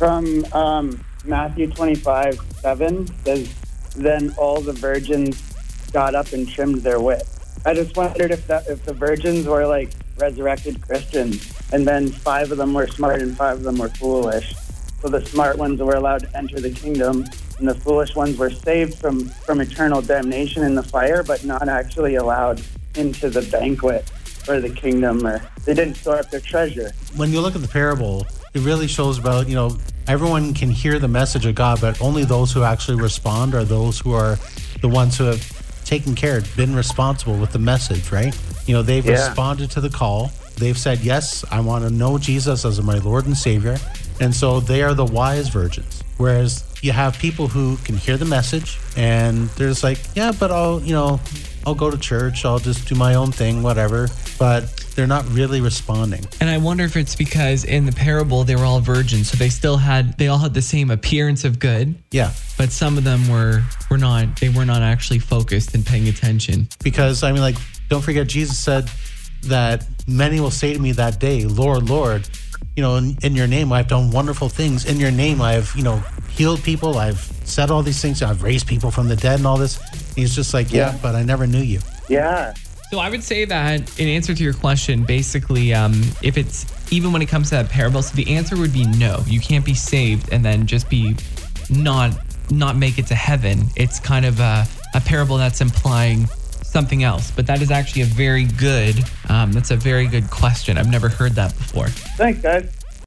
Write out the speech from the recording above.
From um, Matthew 25, 7 says, Then all the virgins got up and trimmed their wick. I just wondered if that if the virgins were like resurrected Christians, and then five of them were smart and five of them were foolish. So the smart ones were allowed to enter the kingdom, and the foolish ones were saved from, from eternal damnation in the fire, but not actually allowed into the banquet or the kingdom, or they didn't store up their treasure. When you look at the parable, it really shows about, you know, everyone can hear the message of God, but only those who actually respond are those who are the ones who have taken care, been responsible with the message, right? You know, they've Yeah. responded to the call. They've said, Yes, I want to know Jesus as my Lord and Savior. And so they are the wise virgins. Whereas you have people who can hear the message and they're just like, Yeah, but I'll, you know, I'll go to church, I'll just do my own thing, whatever. But they're not really responding. And I wonder if it's because in the parable they were all virgins, so they still had they all had the same appearance of good, Yeah. but some of them were were not they were not actually focused and paying attention. because I mean, like, don't forget, Jesus said that many will say to me that day, Lord, Lord, you know, in, in your name I've done wonderful things. In your name I've, you know, healed people. I've said all these things. I've raised people from the dead and all this. He's just like, yeah, Yeah. but I never knew you. Yeah. So I would say that in answer to your question, basically, um, if it's even when it comes to that parable, so the answer would be no. You can't be saved and then just be not not make it to heaven. It's kind of a, a parable that's implying something else. But that is actually a very good. Um, that's a very good question. I've never heard that before. Thanks, guys.